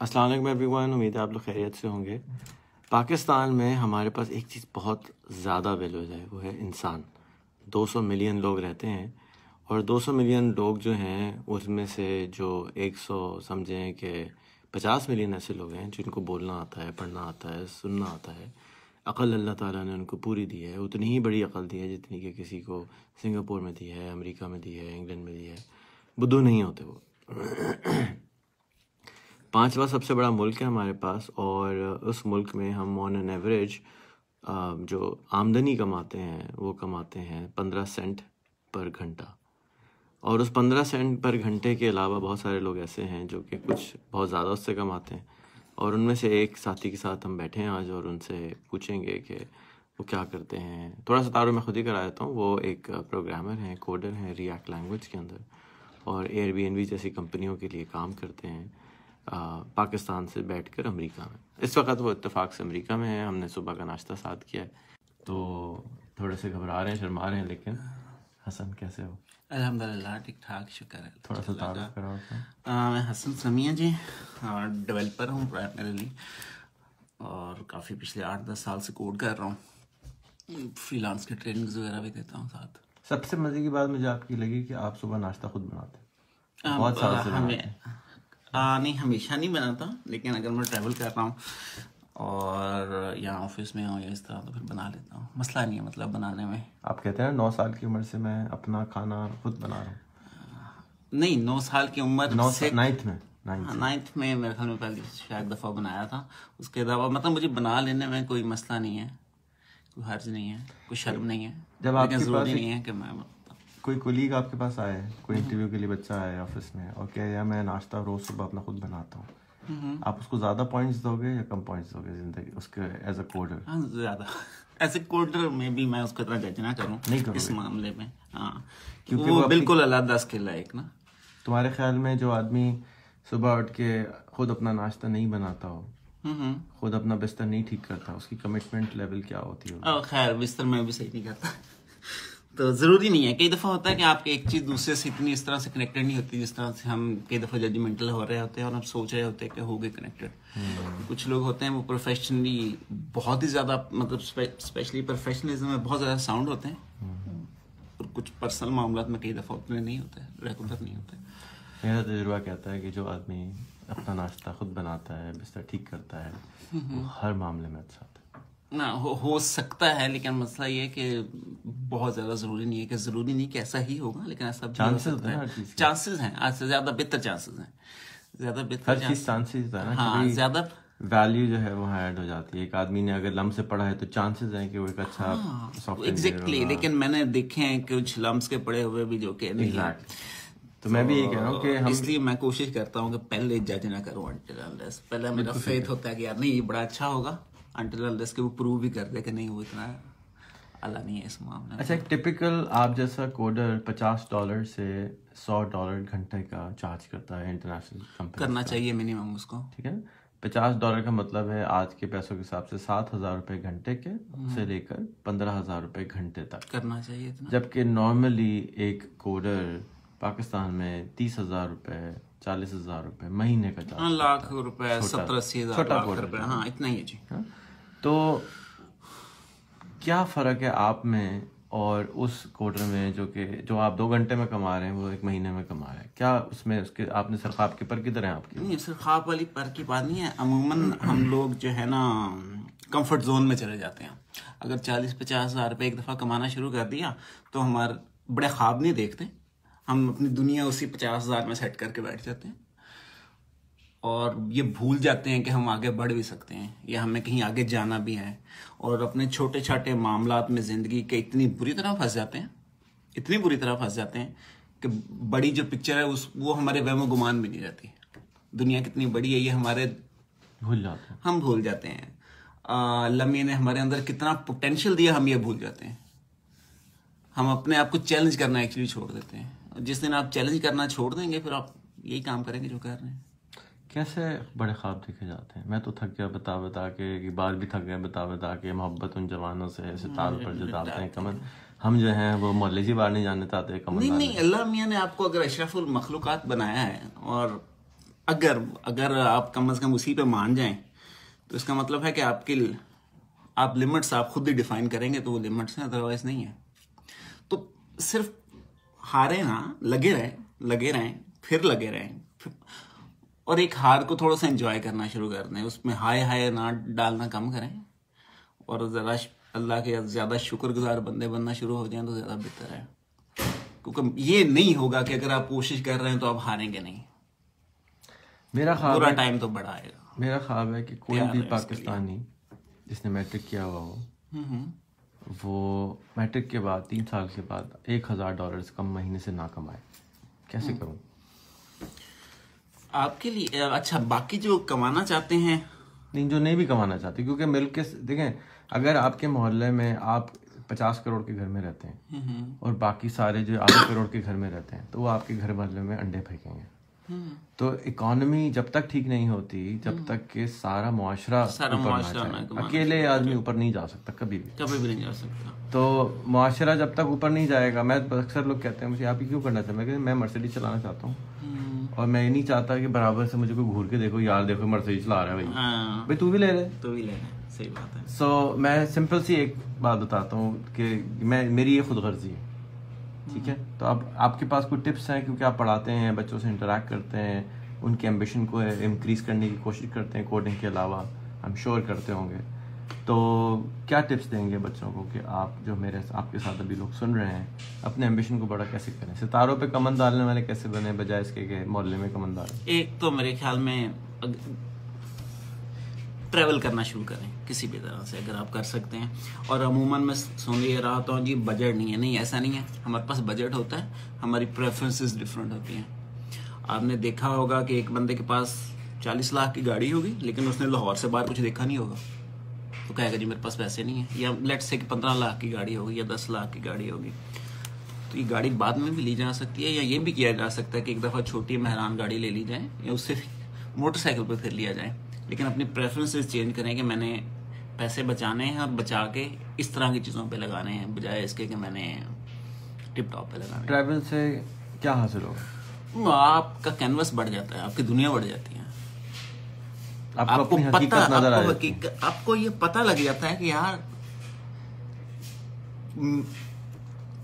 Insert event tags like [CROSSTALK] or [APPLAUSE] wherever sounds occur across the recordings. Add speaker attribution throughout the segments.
Speaker 1: السلام علیکم every one امید ہے آپ لوگ خیریت سے ہوں گے۔ پاکستان میں ہمارے پاس ایک چیز بہت زیادہ ویلوز ہے، وہ ہے انسان۔ دو سو ملین لوگ رہتے ہیں اور دو سو ملین لوگ جو ہیں، اس میں سے جو ایک سو سمجھیں کہ پچاس ملین ایسے لوگ ہیں جن کو بولنا آتا ہے، پڑھنا آتا ہے، سننا آتا ہے۔ عقل اللہ تعالیٰ نے ان کو پوری دی ہے، اتنی ہی بڑی عقل دی ہے جتنی کہ کسی کو سنگاپور میں دی ہے، امریکہ میں دی ہے، انگلینڈ میں دی ہے۔ بدھو نہیں ہوتے وہ۔ پانچواں سب سے بڑا ملک ہے ہمارے پاس اور اس ملک میں ہم آن این ایوریج جو آمدنی کماتے ہیں، وہ کماتے ہیں پندرہ سینٹ پر گھنٹہ۔ اور اس پندرہ سینٹ پر گھنٹے کے علاوہ بہت سارے لوگ ایسے ہیں جو کہ کچھ بہت زیادہ اس سے کماتے ہیں۔ اور ان میں سے ایک ساتھی کے ساتھ ہم بیٹھے ہیں آج اور ان سے پوچھیں گے کہ وہ کیا کرتے ہیں۔ تھوڑا سا تعارف میں خود ہی کرا دیتا ہوں۔ وہ ایک پروگرامر ہیں کوڈر ہیں ریاکٹ لینگویج کے اندر اور ایئر بی این وی جیسی کمپنیوں کے لیے کام کرتے ہیں۔ پاکستان سے بیٹھ کر امریکہ میں۔ اس وقت وہ اتفاق سے امریکہ میں ہے ہم نے صبح کا ناشتہ ساتھ کیا ہے۔ تو تھوڑے سے گھبرا رہے ہیں شرما رہے ہیں لیکن حسن کیسے ہو؟
Speaker 2: الحمد للہ ٹھیک ٹھاک شکر ہے۔
Speaker 1: تھوڑا سا تعارف کراؤ
Speaker 2: میں حسن سمیہ جی اور ڈیولپر ہوں پرائمرلی اور کافی پچھلے آٹھ دس سال سے کوڈ کر رہا ہوں۔ فری لانس کی ٹریننگز وغیرہ بھی دیتا ہوں ساتھ۔
Speaker 1: سب سے مزے کی بات مجھے آپ کی لگی کہ آپ صبح ناشتہ خود بناتے ہیں۔ بہت سال سے
Speaker 2: ہمیں نہیں ہمیشہ نہیں بناتا لیکن اگر میں ٹریول کر رہا ہوں اور یہاں آفس میں ہوں یا اس طرح تو پھر بنا لیتا ہوں۔ مسئلہ نہیں ہے مطلب بنانے میں۔
Speaker 1: آپ کہتے ہیں نو سال کی عمر سے میں اپنا کھانا خود بنا رہا ہوں۔
Speaker 2: نہیں نو سال کی عمر سے
Speaker 1: نائنتھ میں
Speaker 2: نائنتھ میں۔ میرے خیال میں پہلی شاید دفعہ بنایا تھا۔ اس کے علاوہ مطلب مجھے بنا لینے میں کوئی مسئلہ نہیں ہے کوئی حرج نہیں ہے کوئی شرم نہیں ہے۔
Speaker 1: جب آپ
Speaker 2: ضروری نہیں ہے کہ میں
Speaker 1: کوئی کولیگ آپ کے پاس آئے کوئی انٹرویو کے لیے بچہ آئے آفس میں اور کہ یا میں ناشتہ روز صبح اپنا خود بناتا ہوں۔ آپ اس کو زیادہ پوائنٹس دو گے یا کم پوائنٹس دو گے زندگی اس کے ایز اے کوڈر
Speaker 2: ہاں زیادہ۔ ایز اے کوڈر میں بھی میں اس کو اتنا جج نہ کروں
Speaker 1: نہیں
Speaker 2: اس معاملے میں۔ ہاں کیونکہ وہ بالکل علیحدہ اسکل ہے ایک نا۔
Speaker 1: تمہارے خیال میں جو آدمی صبح اٹھ کے خود اپنا ناشتہ نہیں بناتا ہو خود اپنا بستر نہیں ٹھیک کرتا اس کی کمٹمنٹ لیول کیا ہوتی ہے
Speaker 2: خیر بستر میں بھی صحیح نہیں کرتا۔ تو ضروری نہیں ہے۔ کئی دفعہ ہوتا ہے کہ آپ کی ایک چیز دوسرے سے اتنی اس طرح سے کنیکٹڈ نہیں ہوتی جس طرح سے ہم کئی دفعہ ججمنٹل ہو رہے ہوتے ہیں اور ہم سوچ رہے ہوتے ہیں کہ ہو گئے کنیکٹڈ کچھ لوگ ہوتے ہیں وہ پروفیشنلی بہت ہی زیادہ مطلب اسپیشلی پروفیشنلزم میں بہت زیادہ ساؤنڈ ہوتے ہیں۔ اور کچھ پرسنل معاملات میں کئی دفعہ اتنے نہیں ہوتے ریگولر نہیں ہوتے۔
Speaker 1: میرا تجربہ کہتا ہے کہ جو آدمی اپنا ناشتہ خود بناتا ہے بستر ٹھیک کرتا ہے وہ ہر معاملے میں اچھا ہوتا ہے۔
Speaker 2: نہ ہو سکتا ہے لیکن مسئلہ یہ کہ بہت زیادہ ضروری نہیں ہے کہ ضروری نہیں کہ ایسا ہی ہوگا لیکن ایسا چانسز ہیں آج سے زیادہ بہتر چانسز ہیں۔ زیادہ بہتر
Speaker 1: چانسز
Speaker 2: ہاں زیادہ
Speaker 1: ویلیو جو ہے وہ ایڈ ہو جاتی ہے۔ ایک آدمی نے اگر لمس سے پڑھا ہے تو چانسز ہیں کہ وہ ایک اچھا
Speaker 2: ایگزیکٹلی لیکن میں نے دیکھے ہیں کچھ لمس کے پڑے ہوئے بھی جو کہ
Speaker 1: تو میں بھی یہ کہہ رہا ہوں کہ
Speaker 2: اس لیے میں کوشش کرتا ہوں کہ پہلے جج نہ کروں پہلے میرا فیتھ ہوتا ہے کہ یار نہیں یہ بڑا اچھا ہوگا۔ انٹل کے وہ پروو بھی کر دے کہ نہیں وہ اتنا اللہ نہیں ہے اس معاملے
Speaker 1: اچھا ایک ٹپکل آپ جیسا کوڈر پچاس ڈالر سے سو ڈالر گھنٹے کا چارج کرتا ہے انٹرنیشنل کمپنی
Speaker 2: کرنا چاہیے منیمم اس کو۔
Speaker 1: ٹھیک ہے؟ پچاس ڈالر کا مطلب ہے آج کے پیسوں کے حساب سے سات ہزار روپے گھنٹے کے سے لے کر پندرہ ہزار روپے گھنٹے تک۔
Speaker 2: کرنا چاہیے
Speaker 1: جبکہ نارملی ایک کوڈر پاکستان میں تیس ہزار روپے چالیس ہزار روپے مہینے کا
Speaker 2: لاکھ روپے ستر اسی ہزار ہاں اتنا ہی ہے جی۔ ہاں؟
Speaker 1: تو کیا فرق ہے آپ میں اور اس کوٹر میں جو کہ جو آپ دو گھنٹے میں کما رہے ہیں، وہ ایک مہینے میں کما رہے ہیں؟ کیا اس میں اس کے آپ نے سرخاب کے پر کدھر ہیں آپ کی؟
Speaker 2: نہیں سرخاب والی پر کی بات نہیں ہے، عموماً ہم لوگ جو ہے نا کمفرٹ زون میں چلے جاتے ہیں۔ اگر چالیس پچاس ہزار روپے ایک دفعہ کمانا شروع کر دیا تو ہمارے بڑے خواب نہیں دیکھتے، ہم اپنی دنیا اسی پچاس ہزار میں سیٹ کر کے بیٹھ جاتے ہیں۔ اور یہ بھول جاتے ہیں کہ ہم آگے بڑھ بھی سکتے ہیں یا ہمیں کہیں آگے جانا بھی ہے اور اپنے چھوٹے چھوٹے معاملات میں زندگی کے اتنی بری طرح پھنس جاتے ہیں اتنی بری طرح پھنس جاتے ہیں کہ بڑی جو پکچر ہے اس وہ ہمارے وہم و گمان بھی نہیں رہتی۔ دنیا کتنی بڑی ہے یہ ہمارے
Speaker 1: بھول جاتے ہیں۔
Speaker 2: ہم بھول جاتے ہیں۔ لمحے نے ہمارے اندر کتنا پوٹینشیل دیا ہم یہ بھول جاتے ہیں۔ ہم اپنے آپ کو چیلنج کرنا ایکچولی چھوڑ دیتے ہیں۔ جس دن آپ چیلنج کرنا چھوڑ دیں گے پھر آپ یہی کام کریں گے جو کر رہے ہیں۔
Speaker 1: کیسے بڑے خواب دیکھے جاتے ہیں؟ میں تو تھک گیا بتا بتا کے بال بھی تھک گئے بتا بتا کے محبت ان جوانوں سے ستار پر جو ڈالتے ہیں کمن ہم جو ہیں وہ مولجی بار نہیں جاننے چاہتے
Speaker 2: کمن نہیں نہیں اللہ میاں نے آپ کو اگر اشرف المخلوقات بنایا ہے اور اگر اگر آپ کم از کم اسی پہ مان جائیں تو اس کا مطلب ہے کہ آپ کی آپ لمٹس آپ خود ہی ڈیفائن کریں گے تو وہ لمٹس ہیں ادروائز نہیں ہے تو صرف ہارے نا لگے رہیں لگے رہیں پھر لگے رہیں۔ اور ایک ہار کو تھوڑا سا انجوائے کرنا شروع کر دیں۔ اس میں ہائے ہائے نہ ڈالنا کم کریں۔ اور ذرا اللہ کے زیادہ شکر گزار بندے بننا شروع ہو جائیں تو زیادہ بہتر ہے۔ کیونکہ یہ نہیں ہوگا کہ اگر آپ کوشش کر رہے ہیں تو آپ ہاریں گے نہیں۔
Speaker 1: میرا خواب
Speaker 2: پورا ٹائم تو بڑا آئے گا
Speaker 1: میرا خواب ہے کہ کوئی بھی پاکستانی جس نے میٹرک کیا ہوا ہو وہ میٹرک کے بعد تین سال کے بعد ایک ہزار ڈالر کم مہینے سے نہ کمائے۔ کیسے کروں؟
Speaker 2: آپ کے لیے اچھا باقی جو کمانا چاہتے ہیں
Speaker 1: نہیں جو نہیں بھی کمانا چاہتے کیونکہ مل کے دیکھیں اگر آپ کے محلے میں آپ پچاس کروڑ کے گھر میں رہتے ہیں اور باقی سارے جو آدھے کروڑ کے گھر میں رہتے ہیں تو وہ آپ کے گھر محلے میں انڈے پھینکیں گے تو اکانومی جب تک ٹھیک نہیں ہوتی جب تک کہ سارا معاشرہ اکیلے آدمی اوپر نہیں جا سکتا کبھی بھی
Speaker 2: کبھی بھی نہیں جا سکتا
Speaker 1: تو معاشرہ جب تک اوپر نہیں جائے گا میں اکثر لوگ کہتے ہیں مجھے آپ کیوں کرنا چاہتا ہوں میں مرسڈی چلانا چاہتا ہوں اور میں نہیں چاہتا کہ برابر سے مجھے کوئی گھور کے دیکھو یار دیکھو مرسڈی چلا رہا ہے بھائی۔
Speaker 2: ہاں۔
Speaker 1: بھائی تو بھی لے لے۔
Speaker 2: تو بھی لے لے۔ صحیح بات ہے۔
Speaker 1: سو میں سمپل سی ایک بات بتاتا ہوں کہ میں میری یہ خود غرضی ہے۔ ٹھیک ہے؟ تو اب آپ کے پاس کوئی ٹپس ہیں؟ کیونکہ آپ پڑھاتے ہیں بچوں سے انٹریکٹ کرتے ہیں ان کے ایمبیشن کو انکریز کرنے کی کوشش کرتے ہیں کوڈنگ کے علاوہ۔ ہم شور کرتے ہوں گے۔ تو کیا ٹپس دیں گے بچوں کو کہ آپ جو میرے آپ کے ساتھ ابھی لوگ سن رہے ہیں، اپنے ایمبیشن کو بڑا کیسے کریں؟ ستاروں پہ کمن ڈالنے والے کیسے بنے بجائے اس کے کہ محلے میں کمن ڈالیں؟
Speaker 2: ایک تو میرے خیال میں ٹریول کرنا شروع کریں کسی بھی طرح سے اگر آپ کر سکتے ہیں۔ اور عموماً میں سن یہ رہا ہوں جی بجٹ نہیں ہے۔ نہیں، ایسا نہیں ہے۔ ہمارے پاس بجٹ ہوتا ہے، ہماری پریفرنسز ڈفرینٹ ہوتی ہیں۔ آپ نے دیکھا ہوگا کہ ایک بندے کے پاس چالیس لاکھ کی گاڑی ہوگی، لیکن اس نے لاہور سے باہر کچھ دیکھا نہیں ہوگا۔ تو کہے گا جی میرے پاس پیسے نہیں ہیں یا لیٹ سے کہ پندرہ لاکھ کی گاڑی ہوگی یا دس لاکھ کی گاڑی ہوگی تو یہ گاڑی بعد میں بھی لی جا سکتی ہے یا یہ بھی کیا جا سکتا ہے کہ ایک دفعہ چھوٹی مہران گاڑی لے لی جائے یا اس سے موٹر سائیکل پہ پھر لیا جائے۔ لیکن اپنی پریفرنسز چینج کریں کہ میں نے پیسے بچانے ہیں اور بچا کے اس طرح کی چیزوں پہ لگانے ہیں بجائے اس کے کہ میں نے ٹپ ٹاپ پہ لگانے
Speaker 1: ٹریول سے کیا حاصل ہوگا؟
Speaker 2: آپ کا کینوس بڑھ جاتا ہے آپ کی دنیا بڑھ جاتی ہے۔
Speaker 1: آپ کو پتا
Speaker 2: آپ کو یہ پتا لگ جاتا ہے کہ یار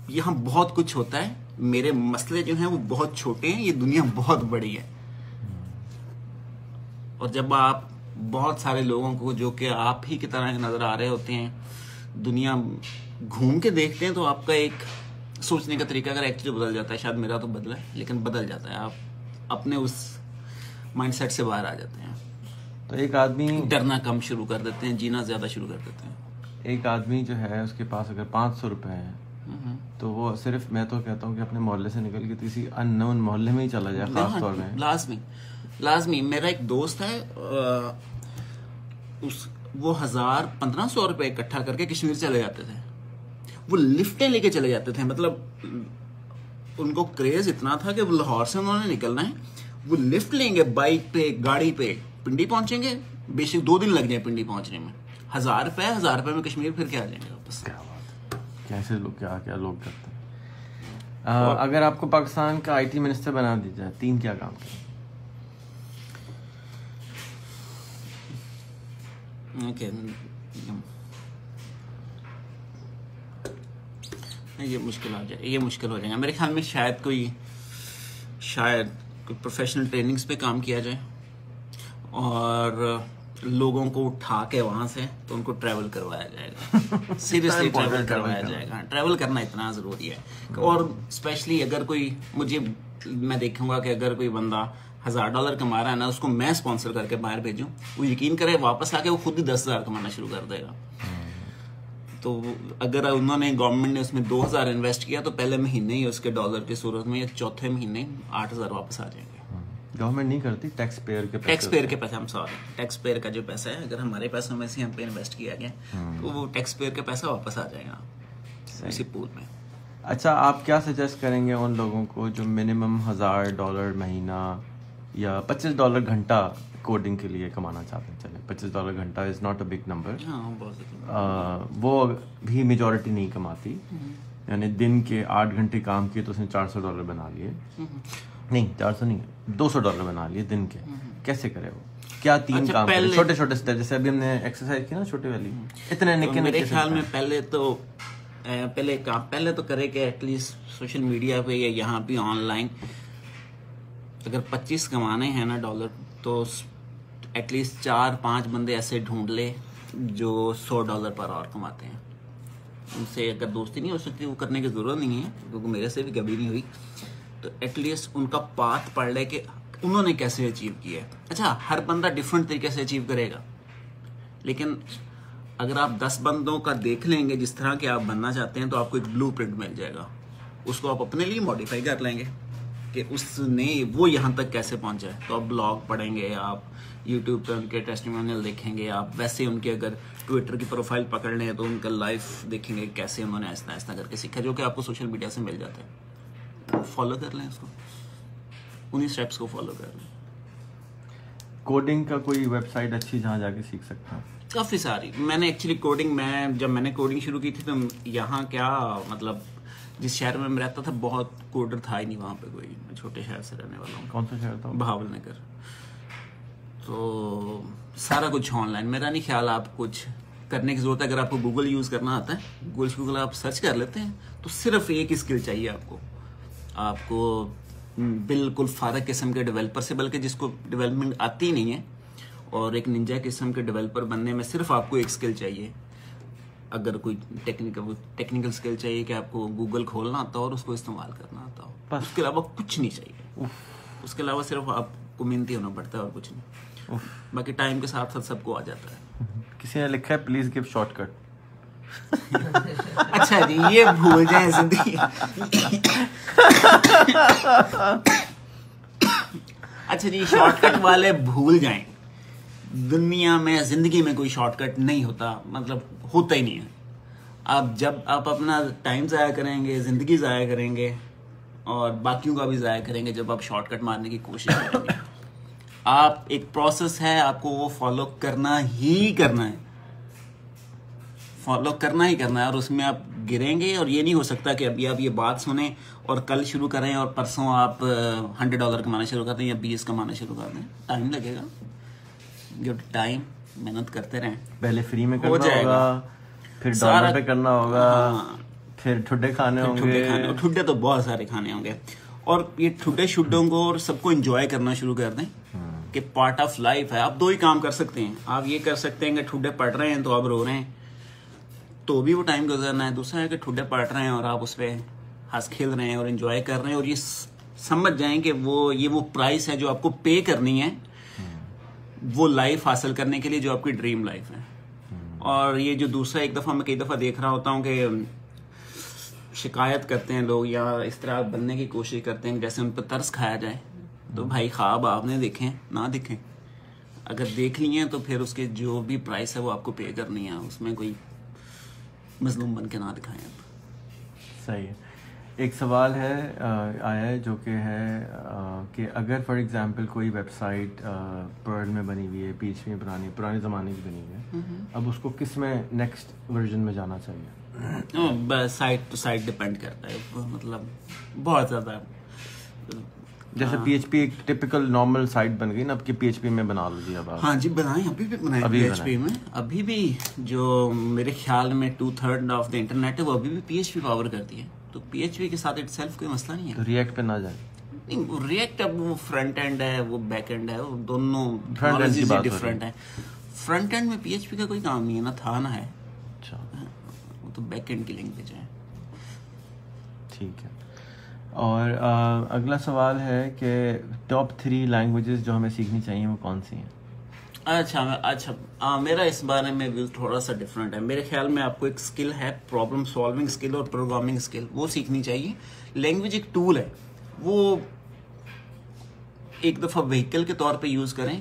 Speaker 2: یہاں بہت کچھ ہوتا ہے۔ میرے مسئلے جو ہیں وہ بہت چھوٹے ہیں یہ دنیا بہت بڑی ہے۔ اور جب آپ بہت سارے لوگوں کو جو کہ آپ ہی کی طرح نظر آ رہے ہوتے ہیں دنیا گھوم کے دیکھتے ہیں تو آپ کا ایک سوچنے کا طریقہ اگر ایکچولی بدل جاتا ہے شاید میرا تو بدلا ہے لیکن بدل جاتا ہے۔ آپ اپنے اس مائنڈ سیٹ سے باہر آ جاتے ہیں۔
Speaker 1: تو ایک آدمی
Speaker 2: ڈرنا کم شروع کر دیتے ہیں جینا زیادہ شروع کر دیتے ہیں۔
Speaker 1: ایک آدمی جو ہے اس کے پاس اگر پانچ سو روپے ہیں تو وہ صرف میں تو کہتا ہوں کہ اپنے محلے سے نکل کے کسی ان نون محلے میں ہی چلا جائے خاص طور میں۔
Speaker 2: لازمی۔ لازمی۔ میرا ایک دوست ہے اس وہ ہزار پندرہ سو روپے اکٹھا کر کے کشمیر چلے جاتے تھے۔ وہ لفٹیں لے کے چلے جاتے تھے۔ مطلب ان کو کریز اتنا تھا کہ وہ لاہور سے انہوں نے نکلنا ہے۔ وہ لفٹ لیں گے بائک پہ گاڑی پہ۔ پنڈی پہنچیں گے بے شک دو دن لگ جائیں پنڈی پہنچنے میں۔ ہزار روپے ہزار روپے میں کشمیر پھر کے آ جائیں گے واپس؟
Speaker 1: کیسے لوگ کیا کیا لوگ کرتے ہیں؟ اگر آپ کو پاکستان کا آئی ٹی منسٹر بنا دی جائے تین کیا کام کریں؟
Speaker 2: یہ مشکل ہو جائے یہ مشکل ہو جائے گا۔ میرے خیال میں شاید کوئی شاید کوئی پروفیشنل ٹریننگز پہ کام کیا جائے۔ اور لوگوں کو اٹھا کے وہاں سے تو ان کو ٹریول کروایا جائے گا۔ [LAUGHS] سیریسلی ٹریول کروایا جائے گا۔ ٹریول کرنا اتنا ضروری ہے۔ اور اسپیشلی اگر کوئی مجھے میں دیکھوں گا کہ اگر کوئی بندہ ہزار ڈالر کما رہا ہے نا اس کو میں اسپانسر کر کے باہر بھیجوں وہ یقین کرے واپس آ کے وہ خود ہی دس ہزار کمانا شروع کر دے گا۔ تو اگر انہوں نے گورنمنٹ نے اس میں دو ہزار انویسٹ کیا تو پہلے مہینے ہی اس کے ڈالر کی صورت میں یا چوتھے مہینے آٹھ ہزار واپس آ جائیں گے۔
Speaker 1: گورنمنٹ نہیں کرتی ٹیکس پیئر کے
Speaker 2: ٹیکس پیئر کے پیسے ہم سوری ٹیکس پیئر کا جو پیسہ ہے اگر ہمارے پیسوں میں سے ہم پہ انویسٹ کیا گیا تو وہ ٹیکس پیئر کا پیسہ واپس آ جائے گا اسی پول میں.
Speaker 1: اچھا آپ کیا سجیسٹ کریں گے ان لوگوں کو جو منیمم ہزار ڈالر مہینہ یا پچیس ڈالر گھنٹہ کوڈنگ کے لیے کمانا چاہتے ہیں؟ چلے پچیس ڈالر گھنٹہ is not a big number وہ بھی میجورٹی نہیں کماتی. یعنی دن کے آٹھ گھنٹے کام کیے تو اس نے چار سو ڈالر بنا لیے. نہیں چار سو نہیں دو سو ڈالر بنا لیے دن کے۔ کیسے کرے وہ؟ کیا تین
Speaker 2: اچھا،
Speaker 1: کام کرے؟ چھوٹے چھوٹے اسٹیپ جیسے ابھی ہم نے ایکسرسائز کی نا چھوٹی والی۔ اتنے نکے
Speaker 2: میرے خیال میں پہلے تو پہلے کام پہلے تو کرے کہ ایٹ لیسٹ سوشل میڈیا پہ یا یہاں بھی آن لائن اگر پچیس کمانے ہیں نا ڈالر تو ایٹ لیسٹ چار پانچ بندے ایسے ڈھونڈ لے جو سو ڈالر پر آور کماتے ہیں۔ ان سے اگر دوستی نہیں ہو سکتی وہ کرنے کی ضرورت نہیں ہے کیونکہ میرے سے بھی کبھی نہیں ہوئی۔ تو ایٹ لیسٹ ان کا پاتھ پڑھ لے کہ انہوں نے کیسے اچیو کیا ہے۔ اچھا ہر بندہ ڈفرینٹ طریقے سے اچیو کرے گا۔ لیکن اگر آپ دس بندوں کا دیکھ لیں گے جس طرح کے آپ بننا چاہتے ہیں، تو آپ کو ایک بلو پرنٹ مل جائے گا۔ اس کو آپ اپنے لیے ماڈیفائی کر لیں گے کہ اس نے وہ یہاں تک کیسے پہنچا ہے۔ تو آپ بلاگ پڑھیں گے، آپ یوٹیوب پہ ان کے ٹیسٹیمونیل دیکھیں گے۔ آپ ویسے ان کے اگر ٹویٹر کی پروفائل پکڑ لیں تو ان کا لائف دیکھیں گے کیسے انہوں نے ایسا ایسا کر کے سیکھا، جو کہ آپ کو سوشل میڈیا سے مل جاتا ہے۔ فالو کر لیں اس کو۔ انہیں اسٹیپس کو فالو کر لیں۔
Speaker 1: کوڈنگ کا کوئی ویب سائٹ اچھی جہاں جا کے سیکھ سکتا ہوں
Speaker 2: کافی ساری۔ میں نے ایکچولی کوڈنگ میں جب میں نے کوڈنگ شروع کی تھی تو یہاں کیا مطلب جس شہر میں میں رہتا تھا بہت کوڈر تھا ہی نہیں وہاں پہ کوئی۔ میں چھوٹے شہر سے رہنے والا ہوں۔
Speaker 1: کون سا شہر تھا؟
Speaker 2: بہاول نگر۔ تو سارا کچھ آن لائن میرا نہیں خیال آپ کچھ کرنے کی ضرورت ہے۔ اگر آپ کو گوگل یوز کرنا آتا ہے گوگل گوگل آپ سرچ کر لیتے ہیں تو صرف ایک اسکل چاہیے آپ کو۔ آپ کو بالکل فارغ قسم کے ڈیولپر سے بلکہ جس کو ڈیولپمنٹ آتی نہیں ہے اور ایک ننجا قسم کے ڈیولپر بننے میں صرف آپ کو ایک اسکل چاہیے۔ اگر کوئی ٹیکنیکل ٹیکنیکل اسکل چاہیے کہ آپ کو گوگل کھولنا آتا ہو اور اس کو استعمال کرنا آتا ہو۔ اس کے علاوہ کچھ نہیں چاہیے۔ اس کے علاوہ صرف آپ کو محنتی ہونا پڑتا ہے اور کچھ نہیں۔ باقی ٹائم کے ساتھ ساتھ سب کو آ جاتا ہے۔
Speaker 1: کسی نے لکھا ہے پلیز گیو شارٹ کٹ
Speaker 2: اچھا جی یہ بھول جائیں زندگی۔ اچھا جی شارٹ کٹ والے بھول جائیں۔ دنیا میں، زندگی میں کوئی شارٹ کٹ نہیں ہوتا مطلب ہوتا ہی نہیں ہے۔ آپ جب آپ اپنا ٹائم ضائع کریں گے، زندگی ضائع کریں گے، اور باقیوں کا بھی ضائع کریں گے جب آپ شارٹ کٹ مارنے کی کوشش کریں گے۔ آپ ایک پروسیس ہے، آپ کو وہ فالو کرنا ہی کرنا ہے۔ فالو کرنا ہی کرنا ہے اور اس میں آپ گریں گے اور یہ نہیں ہو سکتا کہ ابھی آپ یہ بات سنیں اور کل شروع کریں اور پرسوں آپ ہنڈریڈ ڈالر کمانا شروع کر دیں یا بیس کمانا شروع کر دیں۔ ٹائم لگے گا۔ جو ٹائم محنت کرتے رہیں۔
Speaker 1: پہلے فری میں کرنا ہوگا پھر ڈالر پہ کرنا ہوگا
Speaker 2: ہاں۔
Speaker 1: پھر ٹھڈے کھانے ہوں گے۔
Speaker 2: ٹھڈے تو بہت سارے کھانے ہوں گے۔ اور یہ ٹھڈے شڈوں کو اور سب کو انجوائے کرنا شروع کر دیں کہ پارٹ آف لائف ہے۔ آپ دو ہی کام کر سکتے ہیں۔ آپ یہ کر سکتے ہیں کہ ٹھڈے پڑ رہے ہیں تو آپ رو رہے ہیں۔ تو بھی وہ ٹائم گزرنا ہے۔ دوسرا ہے کہ ٹھڈے پڑ رہے ہیں اور آپ اس پہ ہنس کھیل رہے ہیں اور انجوائے کر رہے ہیں اور یہ سمجھ جائیں کہ وہ یہ وہ پرائس ہے جو آپ کو پے کرنی ہے۔ وہ لائف حاصل کرنے کے لیے جو آپ کی ڈریم لائف ہے۔ اور یہ جو دوسرا ایک دفعہ میں کئی دفعہ دیکھ رہا ہوتا ہوں کہ شکایت کرتے ہیں لوگ یا اس طرح بننے کی کوشش کرتے ہیں جیسے ان پہ ترس کھایا جائے۔ تو بھائی خواب آپ نے دیکھیں نہ دیکھیں اگر دیکھ لی ہیں تو پھر اس کے جو بھی پرائس ہے وہ آپ کو پے کرنی ہے، اس میں کوئی مظلوم بن کے نہ دکھائیں آپ۔
Speaker 1: صحیح ہے۔ ایک سوال ہے آیا ہے جو کہ ہے کہ اگر فار ایگزامپل کوئی ویب سائٹ پرل میں بنی ہوئی ہے پیچ میں پرانی پرانے زمانے کی بنی ہوئی ہے اب اس کو کس میں نیکسٹ ورژن میں جانا چاہیے؟
Speaker 2: سائٹ ٹو سائٹ ڈپینڈ کرتا ہے۔ مطلب بہت زیادہ
Speaker 1: جیسے پی ایچ پی ایک ٹپکل نارمل سائٹ بن گئی نا اب کہ پی ایچ پی میں بنا لو جی اب
Speaker 2: ہاں جی بنائیں ابھی بھی بنائیں پی ایچ پی میں۔ ابھی بھی جو میرے خیال میں two third of the internet ہے وہ ابھی بھی پی ایچ پی پاور کرتی ہے۔ تو پی ایچ پی کے ساتھ اٹ سیلف کوئی مسئلہ نہیں ہے؟
Speaker 1: تو ریئیکٹ پہ نہ جائیں۔
Speaker 2: نہیں ریئیکٹ اب وہ فرنٹ اینڈ ہے وہ بیک اینڈ ہے وہ دونوں
Speaker 1: کی۔
Speaker 2: ڈفرینٹ ہے۔ فرنٹ اینڈ میں پی ایچ پی کا کوئی کام نہیں ہے نہ تھا نہ ہے۔
Speaker 1: اچھا۔
Speaker 2: وہ تو بیک اینڈ کی لینگویج ہے۔
Speaker 1: ٹھیک ہے۔ اور آ، اگلا سوال ہے کہ ٹاپ تھری لینگویجز جو ہمیں سیکھنی چاہیے وہ کون سی ہیں؟
Speaker 2: اچھا اچھا آ, میرا اس بارے میں بھی تھوڑا سا ڈفرینٹ ہے۔ میرے خیال میں آپ کو ایک اسکل ہے پرابلم سالونگ اسکل اور پروگرامنگ اسکل وہ سیکھنی چاہیے۔ لینگویج ایک ٹول ہے وہ ایک دفعہ وہیکل کے طور پہ یوز کریں۔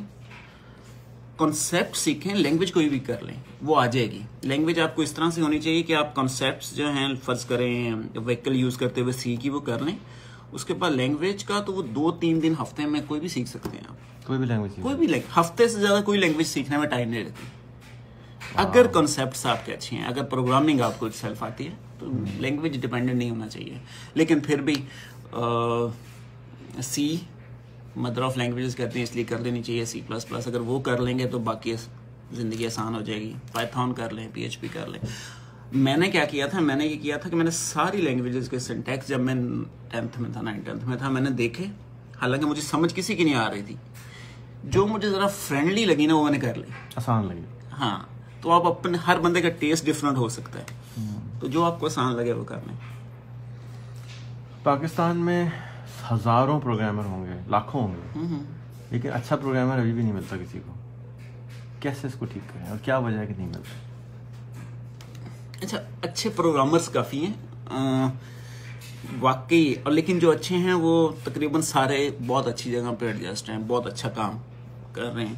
Speaker 2: کانسیپٹ سیکھیں لینگویج کوئی بھی کر لیں وہ آ جائے گی۔ لینگویج آپ کو اس طرح سے ہونی چاہیے کہ آپ کانسیپٹس جو ہیں فرض کریں وہیکل یوز کرتے ہوئے سیکھی وہ کر لیں۔ اس کے بعد لینگویج کا تو وہ دو تین دن ہفتے میں کوئی بھی سیکھ سکتے ہیں آپ۔
Speaker 1: کوئی بھی لینگویج
Speaker 2: کوئی بھی لینگ ہفتے سے زیادہ کوئی لینگویج سیکھنے میں ٹائم نہیں رہتی اگر کانسیپٹس آپ کے اچھے ہیں اگر پروگرامنگ آپ کو سیلف آتی ہے تو لینگویج ڈپینڈنٹ نہیں ہونا چاہیے۔ لیکن پھر بھی سی مدر آف لینگویجز کہتے ہیں اس لیے کر لینی چاہیے سی پلس پلس اگر وہ کر لیں گے تو باقی زندگی آسان ہو جائے گی. پائتھون کر لیں پی ایچ پی کر لیں. میں نے کیا کیا تھا میں نے یہ کیا تھا کہ میں نے ساری لینگویجز کے سنٹیکس جب میں ٹینتھ میں تھا نائن ٹینتھ میں تھا میں نے دیکھے. حالانکہ مجھے سمجھ کسی کی نہیں آ رہی تھی. جو مجھے ذرا فرینڈلی لگی نا وہ میں نے کر لی.
Speaker 1: آسان لگے
Speaker 2: ہاں. تو آپ اپنے ہر بندے کا ٹیسٹ ڈفرینٹ ہو سکتا ہے. تو جو آپ کو آسان لگے وہ کر لیں.
Speaker 1: پاکستان میں ہزاروں پروگرامر ہوں گے لاکھوں ہوں گے۔ لیکن اچھا پروگرامر ابھی بھی نہیں ملتا کسی کو۔ کیسے اس کو ٹھیک کریں؟ اور کیا وجہ ہے کہ نہیں ملتا؟
Speaker 2: اچھا اچھے پروگرامرس کافی ہیں۔ واقعی اور لیکن جو اچھے ہیں وہ تقریباً سارے بہت اچھی جگہ پہ ایڈجسٹ ہیں بہت اچھا کام کر رہے ہیں۔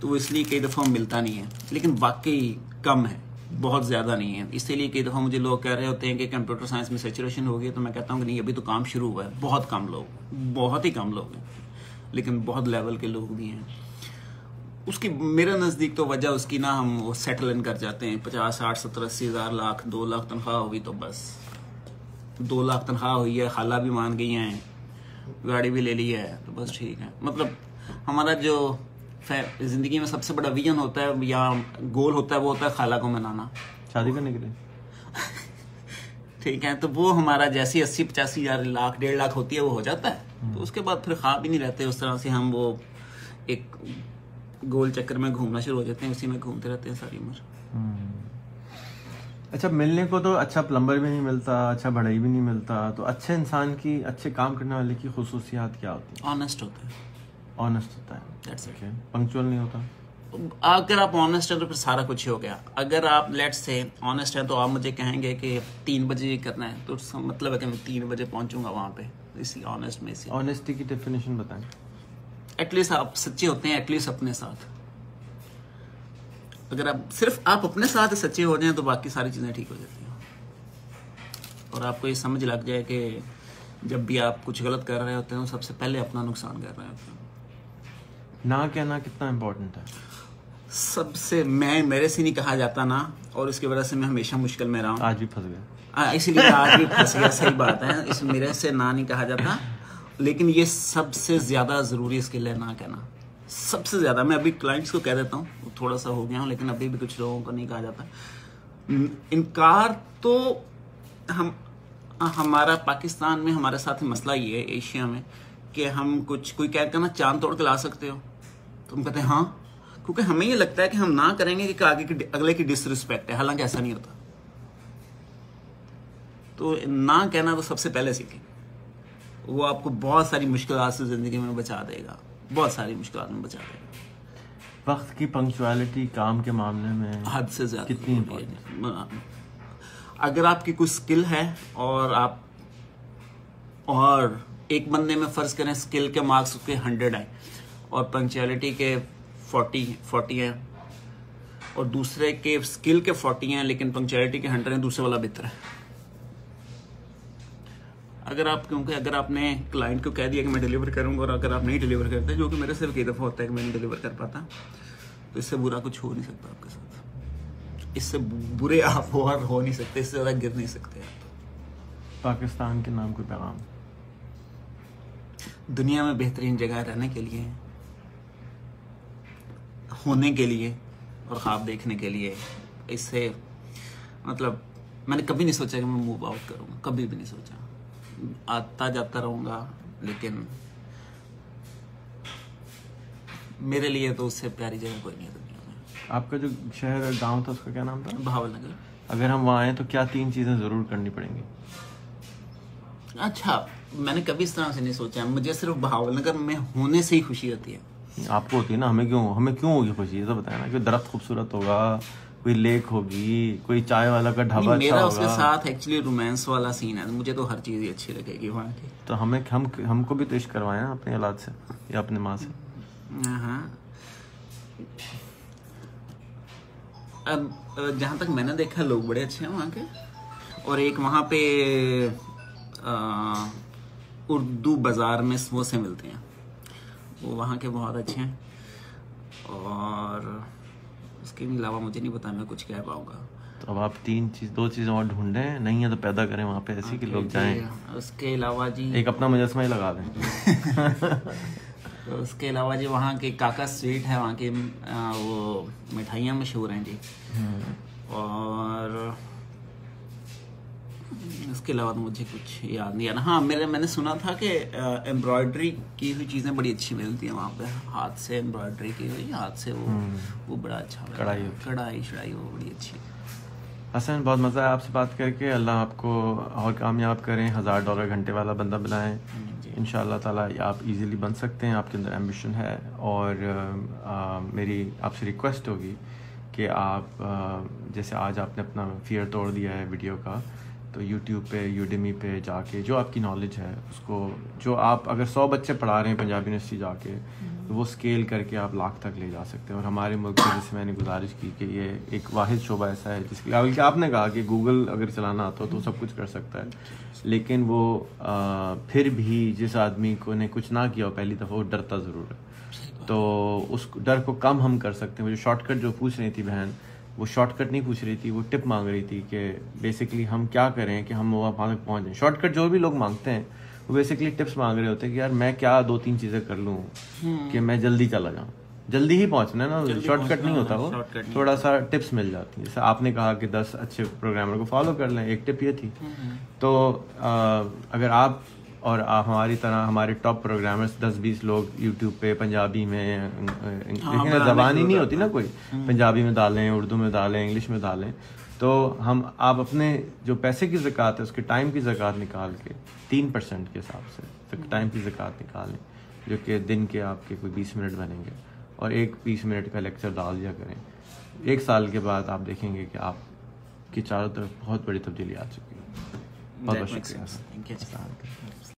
Speaker 2: تو وہ اس لیے کئی دفعہ ملتا نہیں ہے۔ لیکن واقعی کم ہے۔ بہت زیادہ نہیں ہے اسی لیے کئی دفعہ مجھے لوگ کہہ رہے ہوتے ہیں کہ کمپیوٹر سائنس میں سیچوریشن ہو گئی تو میں کہتا ہوں کہ نہیں، ابھی تو کام شروع ہوا ہے۔ بہت کم لوگ بہت ہی کم لوگ ہیں۔ لیکن بہت لیول کے لوگ بھی ہیں۔ اس کی میرے نزدیک تو وجہ اس کی نا ہم وہ سیٹل ان کر جاتے ہیں۔ پچاس، ساٹھ، ستر، اسی ہزار، لاکھ، دو لاکھ تنخواہ ہوگی تو بس۔ دو لاکھ تنخواہ ہوئی ہے، خالہ بھی مان گئی ہیں، گاڑی بھی لے لی ہے تو بس ٹھیک ہے۔ مطلب ہمارا جو زندگی میں سب سے بڑا ویژن ہوتا ہے یا گول ہوتا ہے وہ ہوتا ہے خالہ کو منانا۔
Speaker 1: شادی کرنے کے لیے۔ [LAUGHS]
Speaker 2: ٹھیک ہے تو وہ ہمارا جیسی اسی پچاسی ہزار لاکھ ڈیڑھ لاکھ ہوتی ہے وہ ہو جاتا ہے۔ تو اس کے بعد پھر خواب ہی نہیں رہتے اس طرح سے ہم وہ ایک گول چکر میں گھومنا شروع ہو جاتے ہیں اسی میں گھومتے رہتے ہیں ساری عمر۔
Speaker 1: اچھا ملنے کو تو اچھا پلمبر بھی نہیں ملتا اچھا بڑھائی بھی نہیں ملتا تو اچھے انسان کی اچھے کام کرنے والے کی خصوصیات کیا ہوتی ہیں؟
Speaker 2: آنےسٹ ہوتا ہے۔
Speaker 1: آنےسٹ ہوتا ہے. پنکچوئل نہیں ہوتا.
Speaker 2: اگر آپ آنےسٹ ہیں تو پھر سارا کچھ ہی ہو گیا. اگر آپ لیٹ سے آنےسٹ ہیں تو آپ مجھے کہیں گے کہ تین بجے یہ کرنا ہے. تو اس کا مطلب ہے کہ میں تین بجے پہنچوں گا وہاں پہ. اسی آنےسٹ میں اسی
Speaker 1: آنےسٹی کی ڈیفینیشن بتائیں.
Speaker 2: ایٹ لیسٹ آپ سچے ہوتے ہیں ایٹ لیسٹ اپنے ساتھ. اگر آپ صرف آپ اپنے ساتھ سچے ہو جائیں تو باقی ساری چیزیں ٹھیک ہو جاتی ہیں. اور آپ کو یہ سمجھ لگ جائے کہ جب بھی آپ کچھ غلط کر رہے ہوتے ہیں سب سے پہلے اپنا نقصان کر رہے ہوتے ہیں.
Speaker 1: نہ کہنا کتنا امپورٹنٹ ہے۔
Speaker 2: سب سے میں میرے سے نہیں کہا جاتا نا اور اس کی وجہ سے میں ہمیشہ مشکل میں رہا ہوں۔
Speaker 1: آج بھی پھنس گیا۔
Speaker 2: اسی لیے آج بھی پھنس گیا صحیح بات ہے۔ اس میرے سے نہ نہیں کہا جاتا۔ لیکن یہ سب سے زیادہ ضروری اسکل ہے نہ کہنا۔ سب سے زیادہ میں ابھی کلائنٹس کو کہہ دیتا ہوں تھوڑا سا ہو گیا ہوں لیکن ابھی بھی کچھ لوگوں کو نہیں کہا جاتا۔ انکار تو ہم ہمارا پاکستان میں ہمارے ساتھ مسئلہ یہ ہے ایشیا میں کہ ہم کچھ کوئی کہہ کرنا چاند توڑ کے لا سکتے ہو۔ تو ہم کہتے ہیں ہاں کیونکہ ہمیں یہ لگتا ہے کہ ہم نہ کریں گے کہ آگے کی اگلے کی ڈس رسپیکٹ ہے حالانکہ ایسا نہیں ہوتا۔ تو نہ کہنا تو سب سے پہلے سیکھیں۔ وہ آپ کو بہت ساری مشکلات سے زندگی میں بچا دے گا۔ بہت ساری مشکلات میں بچا دے گا۔
Speaker 1: وقت کی پنکچویلٹی کام کے معاملے میں
Speaker 2: حد سے زیادہ
Speaker 1: کتنی
Speaker 2: اگر آپ کی کوئی اسکل ہے اور آپ اور ایک بندے میں فرض کریں اسکل کے مارکس کے ہنڈریڈ ہیں اور پنکچویلٹی کے فورٹی فورٹی ہیں اور دوسرے کے اسکل کے فورٹی ہیں لیکن پنکچویلٹی کے ہنڈریڈ ہیں دوسرے والا بہتر ہے۔ اگر آپ کیونکہ اگر آپ نے کلائنٹ کو کہہ دیا کہ میں ڈلیور کروں گا اور اگر آپ نہیں ڈلیور کرتے جو کہ میرے صرف کئی دفعہ ہوتا ہے کہ میں نہیں ڈلیور کر پاتا تو اس سے برا کچھ ہو نہیں سکتا آپ کے ساتھ۔ اس سے برے آپ اور ہو نہیں سکتے اس سے زیادہ گر نہیں سکتے آپ۔
Speaker 1: پاکستان کے نام کوئی پیغام؟
Speaker 2: دنیا میں بہترین جگہ رہنے کے لیے ہونے کے لیے اور خواب دیکھنے کے لیے اس سے مطلب میں نے کبھی نہیں سوچا کہ میں موو آؤٹ کروں گا کبھی بھی نہیں سوچا۔ آتا جاتا رہوں گا لیکن میرے لیے تو اس سے پیاری جگہ کوئی نہیں ہے دنیا میں۔
Speaker 1: آپ کا جو شہر گاؤں تھا اس کا کیا نام تھا؟
Speaker 2: بہاول نگر۔
Speaker 1: اگر ہم وہاں آئیں تو کیا تین چیزیں ضرور کرنی پڑیں گی؟
Speaker 2: اچھا میں نے کبھی اس طرح سے نہیں سوچا۔ مجھے صرف بہاول نگر میں ہونے سے ہی خوشی ہوتی ہے۔
Speaker 1: آپ کو ہوتی ہے نا ہمیں کیوں ہمیں کیوں ہوگی خوشی؟ یہ تو بتائیں نا کہ درخت خوبصورت ہوگا کوئی لیک ہوگی کوئی چائے والا کا ڈھابا اچھا
Speaker 2: میرا اس کے ساتھ ایکچولی رومانس والا سین ہے مجھے تو ہر چیز ہی اچھی لگے گی وہاں کی
Speaker 1: تو ہمیں ہم ہم کو بھی تو عشق کروائیں نا اپنی اولاد سے یا اپنے ماں سے۔
Speaker 2: ہاں اب جہاں تک میں نے دیکھا لوگ بڑے اچھے ہیں وہاں کے۔ اور ایک وہاں پہ اردو بازار میں سموسے ملتے ہیں۔ وہ وہاں کے بہت اچھے ہیں۔ اور اس کے علاوہ مجھے نہیں پتا میں کچھ کہہ پاؤں گا۔
Speaker 1: تو اب آپ تین چیز دو چیزیں اور ڈھونڈیں نہیں ہے تو پیدا کریں وہاں پہ ایسی کہ لوگ جائیں۔
Speaker 2: اس کے علاوہ جی۔
Speaker 1: ایک اپنا مجسمہ ہی لگا دیں۔
Speaker 2: تو اس کے علاوہ جی وہاں کے کاکا سویٹ ہے وہاں کی وہ مٹھائیاں مشہور ہیں جی۔ اور اس کے علاوہ مجھے کچھ یاد نہیں آنا ہاں میرے میں نے سنا تھا کہ امبرائڈری کی ہوئی چیزیں بڑی اچھی ملتی ہیں۔ وہاں پہ ہاتھ سے امبرائڈری کی ہوئی ہاتھ سے وہ وہ بڑا اچھا کڑھائی کڑھائی شڑائی وہ بڑی اچھی۔
Speaker 1: حسن بہت مزہ ہے آپ سے بات کر کے۔ اللہ آپ کو اور کامیاب کریں ہزار ڈالر گھنٹے والا بندہ بنائیں۔ جی۔ ان شاء اللہ تعالیٰ آپ ایزیلی بن سکتے ہیں۔ آپ کے اندر ایمبیشن ہے۔ اور میری آپ سے ریکویسٹ ہوگی کہ آپ جیسے آج آپ نے اپنا فیئر توڑ دیا ہے ویڈیو کا تو یوٹیوب پہ، یوڈیمی پہ جا کے جو آپ کی نالج ہے، اس کو جو آپ اگر سو بچے پڑھا رہے ہیں پنجابی یونیورسٹی جا کے، تو وہ اسکیل کر کے آپ لاکھ تک لے جا سکتے ہیں۔ اور ہمارے ملک میں جیسے میں نے گزارش کی کہ یہ ایک واحد شعبہ ایسا ہے جس کے بلکہ آپ نے کہا کہ گوگل اگر چلانا آتا ہو تو سب کچھ کر سکتا ہے۔ لیکن وہ پھر بھی جس آدمی کو نے کچھ نہ کیا ہو، پہلی دفعہ وہ ڈرتا ضرور ہے۔ تو اس ڈر کو کم ہم کر سکتے ہیں۔ وہ جو شارٹ کٹ جو پوچھ رہی تھی بہن وہ شارٹ کٹ نہیں پوچھ رہی تھی وہ ٹپ مانگ رہی تھی کہ بیسکلی ہم کیا کریں کہ ہم وہاں تک پہنچ جائیں۔ شارٹ کٹ جو بھی لوگ مانگتے ہیں وہ بیسکلی ٹپس مانگ رہے ہوتے ہیں کہ یار میں کیا دو تین چیزیں کر لوں کہ میں جلدی چلا جاؤں۔ جلدی ہی پہنچنا ہے نا شارٹ کٹ نہیں ہوتا وہ۔ تھوڑا سا ٹپس مل جاتی ہیں۔ جیسے آپ نے کہا کہ دس اچھے پروگرامر کو فالو کر لیں ایک ٹپ یہ تھی۔ تو اگر آپ اور ہماری طرح ہمارے ٹاپ پروگرامرس دس بیس لوگ یوٹیوب پہ پنجابی میں ہاں، لیکن زبان ہی نہیں ہوتی نا کوئی۔ پنجابی میں ڈالیں اردو میں ڈالیں انگلش میں ڈالیں۔ تو ہم آپ اپنے جو پیسے کی زکوٰۃ ہے اس کے ٹائم کی زکوٰۃ نکال کے تین پرسینٹ کے حساب سے ٹائم کی زکوٰۃ نکالیں جو کہ دن کے آپ کے کوئی بیس منٹ بنیں گے۔ اور ایک بیس منٹ کا لیکچر ڈال دیا کریں۔ ایک سال کے بعد آپ دیکھیں گے کہ آپ کی چاروں طرف بہت بڑی تبدیلی آ چکی ہے۔ بہت بہت شکریہ۔